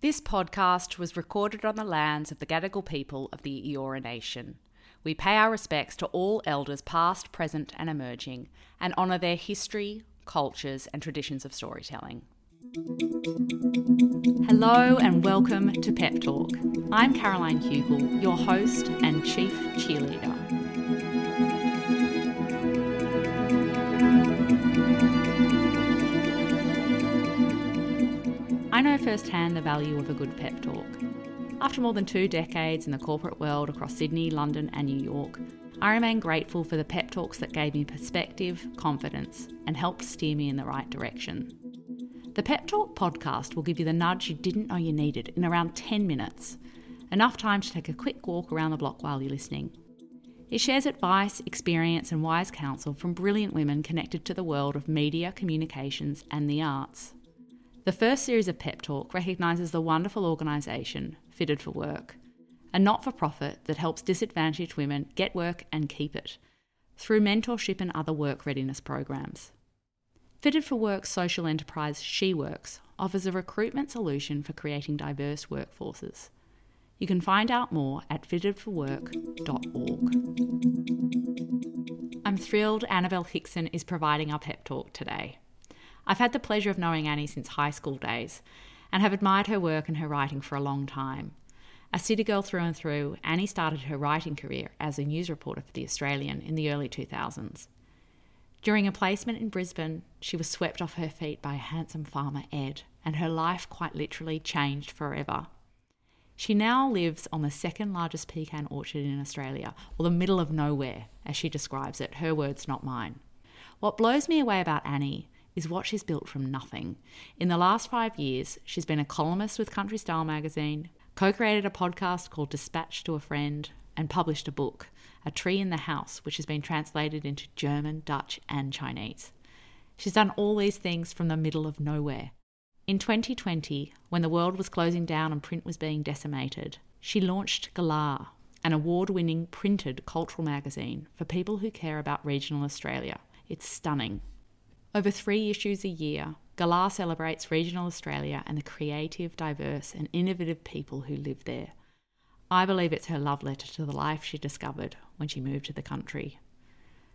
This podcast was recorded on the lands of the Gadigal people of the Eora Nation. We pay our respects to all elders past, present, and emerging, and honour their history, cultures, and traditions of storytelling. Hello and welcome to Pep Talk. I'm Caroline Hugall, your host and chief cheerleader. Firsthand the value of a good pep talk. After more than two decades in the corporate world across Sydney, London, and New York, I remain grateful for the pep talks that gave me perspective, confidence, and helped steer me in the right direction. The Pep Talk podcast will give you the nudge you didn't know you needed in around 10 minutes, enough time to take a quick walk around the block while you're listening. It shares advice, experience, and wise counsel from brilliant women connected to the world of media, communications, and the arts. The first series of Pep Talk recognises the wonderful organisation, Fitted for Work, a not for profit that helps disadvantaged women get work and keep it through mentorship and other work readiness programs. Fitted for Work's social enterprise SheWorks offers a recruitment solution for creating diverse workforces. You can find out more at fittedforwork.org. I'm thrilled Annabelle Hickson is providing our pep talk today. I've had the pleasure of knowing Annie since high school days and have admired her work and her writing for a long time. A city girl through and through, Annie started her writing career as a news reporter for The Australian in the early 2000s. During a placement in Brisbane, she was swept off her feet by a handsome farmer, Ed, and her life quite literally changed forever. She now lives on the second largest pecan orchard in Australia, or the middle of nowhere, as she describes it, her words, not mine. What blows me away about Annie is what she's built from nothing. In the last five years, she's been a columnist with Country Style magazine, co created a podcast called Dispatch to a Friend, and published a book, A Tree in the House, which has been translated into German, Dutch, and Chinese. She's done all these things from the middle of nowhere. In 2020, when the world was closing down and print was being decimated, she launched Galah, an award winning printed cultural magazine for people who care about regional Australia. It's stunning. Over three issues a year, Galah celebrates regional Australia and the creative, diverse, and innovative people who live there. I believe it's her love letter to the life she discovered when she moved to the country.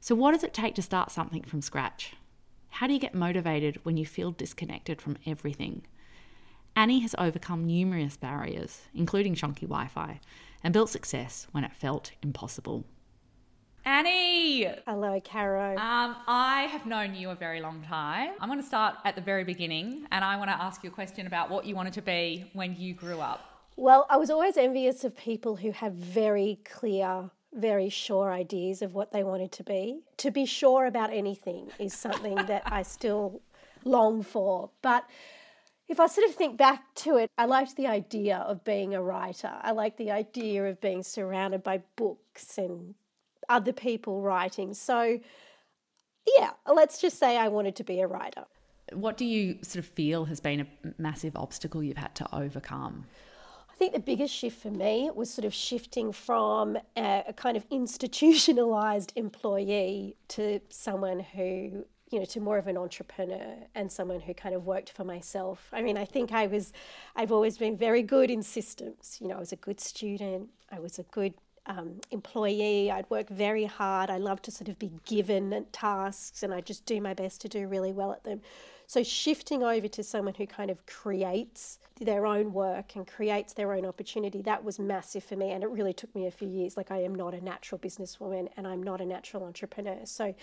So, what does it take to start something from scratch? How do you get motivated when you feel disconnected from everything? Annie has overcome numerous barriers, including chunky Wi Fi, and built success when it felt impossible. Annie! Hello, Caro. Um, I have known you a very long time. I'm going to start at the very beginning and I want to ask you a question about what you wanted to be when you grew up. Well, I was always envious of people who have very clear, very sure ideas of what they wanted to be. To be sure about anything is something that I still long for. But if I sort of think back to it, I liked the idea of being a writer. I liked the idea of being surrounded by books and other people writing. So, yeah, let's just say I wanted to be a writer. What do you sort of feel has been a massive obstacle you've had to overcome? I think the biggest shift for me was sort of shifting from a, a kind of institutionalized employee to someone who you know to more of an entrepreneur and someone who kind of worked for myself i mean i think i was i've always been very good in systems you know i was a good student i was a good um, employee i'd work very hard i love to sort of be given tasks and i just do my best to do really well at them so shifting over to someone who kind of creates their own work and creates their own opportunity, that was massive for me. And it really took me a few years. Like I am not a natural businesswoman and I'm not a natural entrepreneur. So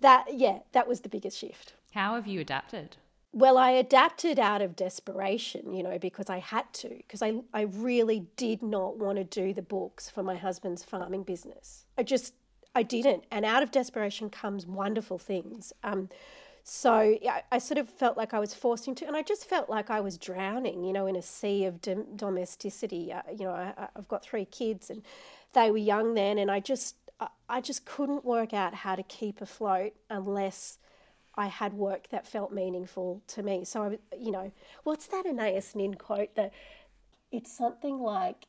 that, yeah, that was the biggest shift. How have you adapted? Well, I adapted out of desperation, you know, because I had to, because I, I really did not want to do the books for my husband's farming business. I just, I didn't. And out of desperation comes wonderful things. Um, so yeah, I sort of felt like I was forced into, and I just felt like I was drowning, you know, in a sea of dom- domesticity. Uh, you know, I, have got three kids, and they were young then, and I just, I just couldn't work out how to keep afloat unless I had work that felt meaningful to me. So I, you know, what's that Anais Nin quote that it's something like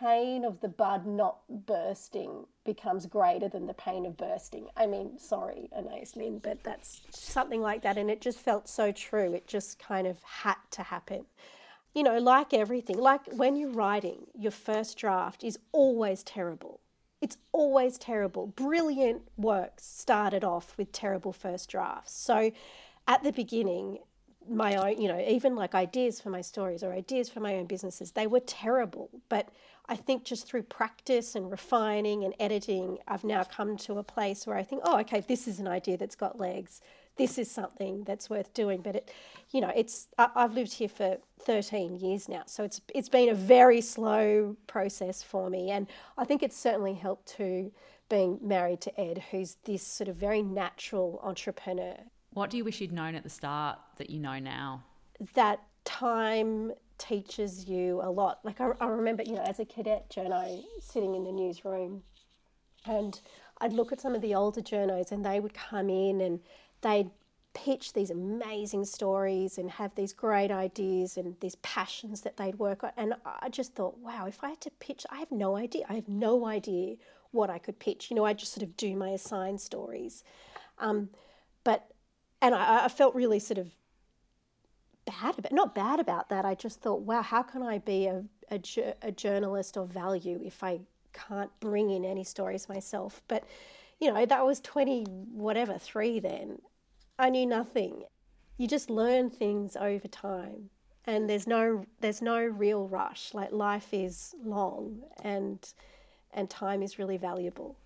pain of the bud not bursting becomes greater than the pain of bursting. I mean, sorry, Anais Nin, but that's something like that. And it just felt so true. It just kind of had to happen. you know, like everything, like when you're writing, your first draft is always terrible. It's always terrible. Brilliant works started off with terrible first drafts. So at the beginning, my own, you know, even like ideas for my stories or ideas for my own businesses, they were terrible. But I think just through practice and refining and editing, I've now come to a place where I think, oh, okay, this is an idea that's got legs. This is something that's worth doing. But it, you know, it's I, I've lived here for 13 years now, so it's it's been a very slow process for me, and I think it's certainly helped to being married to Ed, who's this sort of very natural entrepreneur what do you wish you'd known at the start that you know now? That time teaches you a lot. Like I, I remember, you know, as a cadet journo sitting in the newsroom and I'd look at some of the older journos and they would come in and they'd pitch these amazing stories and have these great ideas and these passions that they'd work on. And I just thought, wow, if I had to pitch, I have no idea. I have no idea what I could pitch. You know, I just sort of do my assigned stories. Um, but and I, I felt really sort of bad about not bad about that. I just thought, wow, how can I be a, a, a journalist of value if I can't bring in any stories myself? But you know, that was twenty whatever three then. I knew nothing. You just learn things over time, and there's no there's no real rush. Like life is long, and and time is really valuable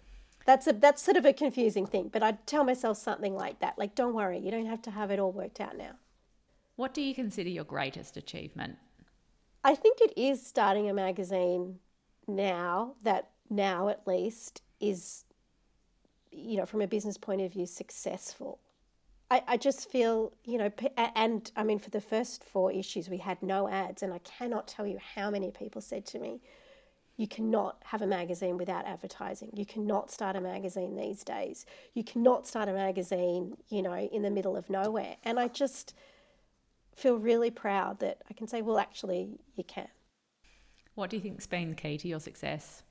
that's a that's sort of a confusing thing but i'd tell myself something like that like don't worry you don't have to have it all worked out now what do you consider your greatest achievement i think it is starting a magazine now that now at least is you know from a business point of view successful I, I just feel, you know, and I mean, for the first four issues, we had no ads, and I cannot tell you how many people said to me, you cannot have a magazine without advertising. You cannot start a magazine these days. You cannot start a magazine, you know, in the middle of nowhere. And I just feel really proud that I can say, well, actually, you can. What do you think's been the key to your success?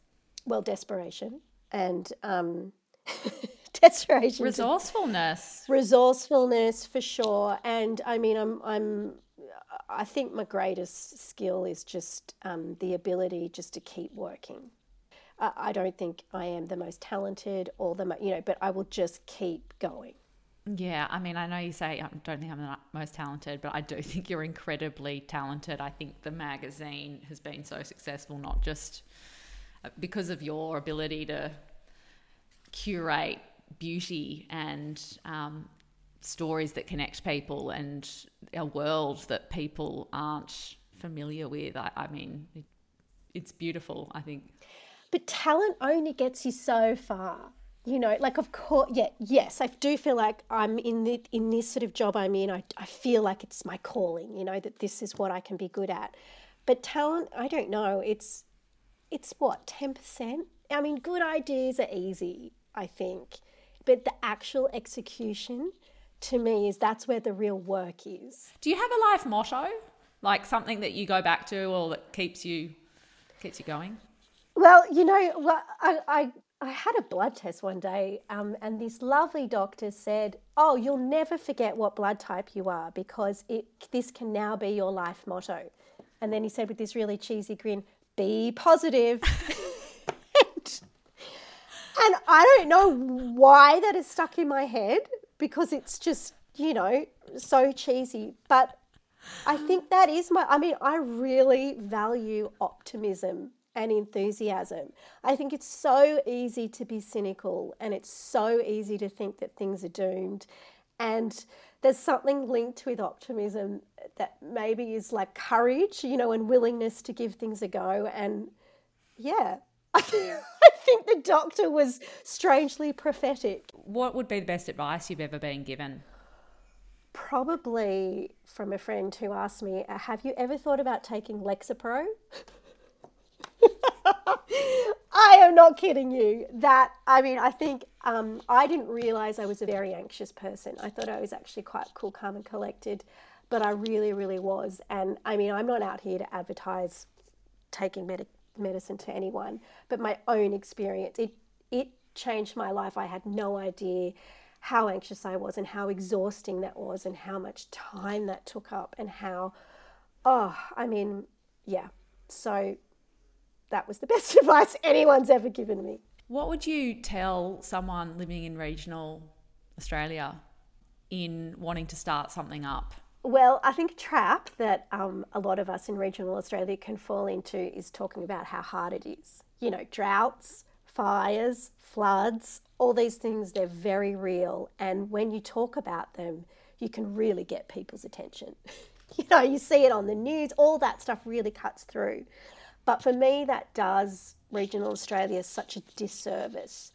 Well, desperation and um, desperation, resourcefulness, resourcefulness for sure. And I mean, I'm I'm I think my greatest skill is just um, the ability just to keep working. I, I don't think I am the most talented or the you know, but I will just keep going. Yeah, I mean, I know you say I don't think I'm the most talented, but I do think you're incredibly talented. I think the magazine has been so successful, not just uh, because of your ability to curate beauty and um, stories that connect people and a world that people aren't familiar with. I, I mean, it, it's beautiful, I think. But talent only gets you so far. You know, like of course, yeah, yes, I do feel like I'm in the in this sort of job I'm in. I, I feel like it's my calling. You know that this is what I can be good at. But talent, I don't know. It's it's what ten percent. I mean, good ideas are easy, I think, but the actual execution to me is that's where the real work is. Do you have a life motto? Like something that you go back to or that keeps you keeps you going? Well, you know, well, I, I I had a blood test one day, um, and this lovely doctor said, "Oh, you'll never forget what blood type you are because it this can now be your life motto." And then he said with this really cheesy grin, "Be positive." and, I don't know why that is stuck in my head, because it's just, you know, so cheesy. But I think that is my, I mean, I really value optimism and enthusiasm. I think it's so easy to be cynical and it's so easy to think that things are doomed. And there's something linked with optimism that maybe is like courage, you know, and willingness to give things a go. And yeah, I doctor was strangely prophetic. What would be the best advice you've ever been given? Probably from a friend who asked me, uh, Have you ever thought about taking Lexapro? I am not kidding you. That, I mean, I think um, I didn't realize I was a very anxious person. I thought I was actually quite cool, calm, and collected, but I really, really was. And I mean, I'm not out here to advertise taking medic- medicine to anyone, but my own experience, it it changed my life. I had no idea how anxious I was and how exhausting that was and how much time that took up and how Oh, I mean, yeah. So that was the best advice anyone's ever given me. What would you tell someone living in regional Australia in wanting to start something up? Well, I think a trap that um, a lot of us in regional Australia can fall into is talking about how hard it is. You know, droughts, fires, floods, all these things, they're very real. And when you talk about them, you can really get people's attention. you know, you see it on the news, all that stuff really cuts through. But for me, that does regional Australia such a disservice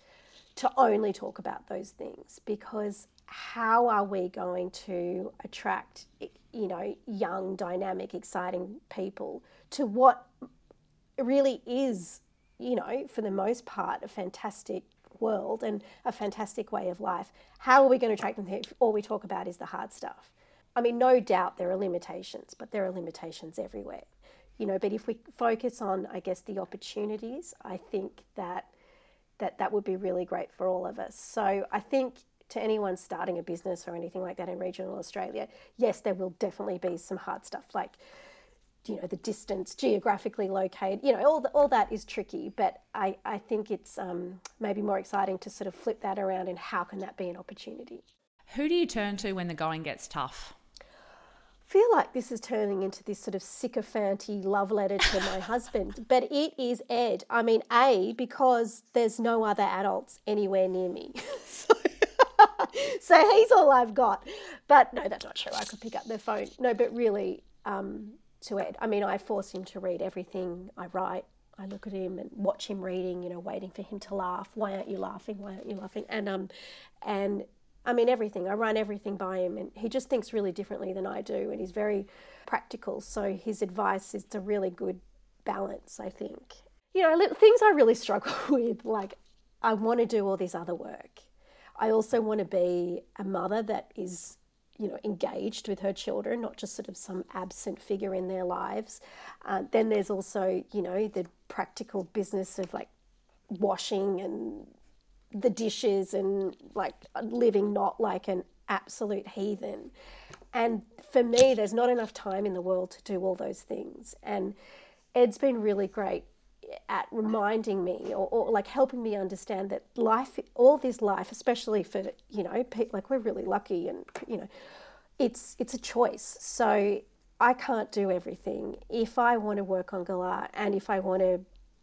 to only talk about those things because how are we going to attract you know young dynamic exciting people to what really is you know for the most part a fantastic world and a fantastic way of life? How are we going to attract them if all we talk about is the hard stuff? I mean no doubt there are limitations but there are limitations everywhere you know but if we focus on i guess the opportunities i think that that that would be really great for all of us. So i think to anyone starting a business or anything like that in regional australia yes there will definitely be some hard stuff like you know the distance geographically located you know all, the, all that is tricky but i, I think it's um, maybe more exciting to sort of flip that around and how can that be an opportunity who do you turn to when the going gets tough feel like this is turning into this sort of sycophanty love letter to my husband, but it is Ed. I mean, A, because there's no other adults anywhere near me. so, so he's all I've got. But no, that's not true. I could pick up the phone. No, but really, um, to Ed, I mean, I force him to read everything I write. I look at him and watch him reading, you know, waiting for him to laugh. Why aren't you laughing? Why aren't you laughing? And um, and I mean, everything. I run everything by him, and he just thinks really differently than I do, and he's very practical. So his advice is a really good balance, I think. You know, things I really struggle with, like I want to do all this other work. I also want to be a mother that is, you know, engaged with her children, not just sort of some absent figure in their lives. Uh, then there's also, you know, the practical business of like washing and the dishes and like living not like an absolute heathen. And for me, there's not enough time in the world to do all those things. And Ed's been really great at reminding me or, or, like helping me understand that life, all this life, especially for, you know, like we're really lucky and, you know, it's, it's a choice. So I can't do everything. If I want to work on Galah and if I want to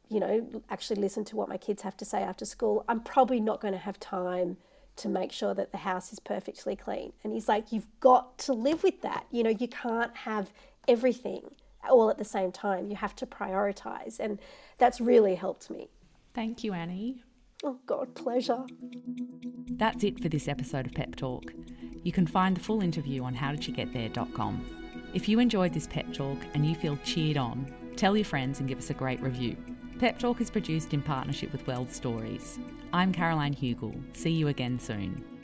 you know, actually listen to what my kids have to say after school, I'm probably not going to have time to make sure that the house is perfectly clean. And he's like, You've got to live with that. You know, you can't have everything all at the same time. You have to prioritize. And that's really helped me. Thank you, Annie. Oh, God, pleasure. That's it for this episode of Pep Talk. You can find the full interview on howdidyougethere.com. If you enjoyed this pep talk and you feel cheered on, tell your friends and give us a great review. Pep Talk is produced in partnership with Weld Stories. I'm Caroline Hugall. See you again soon.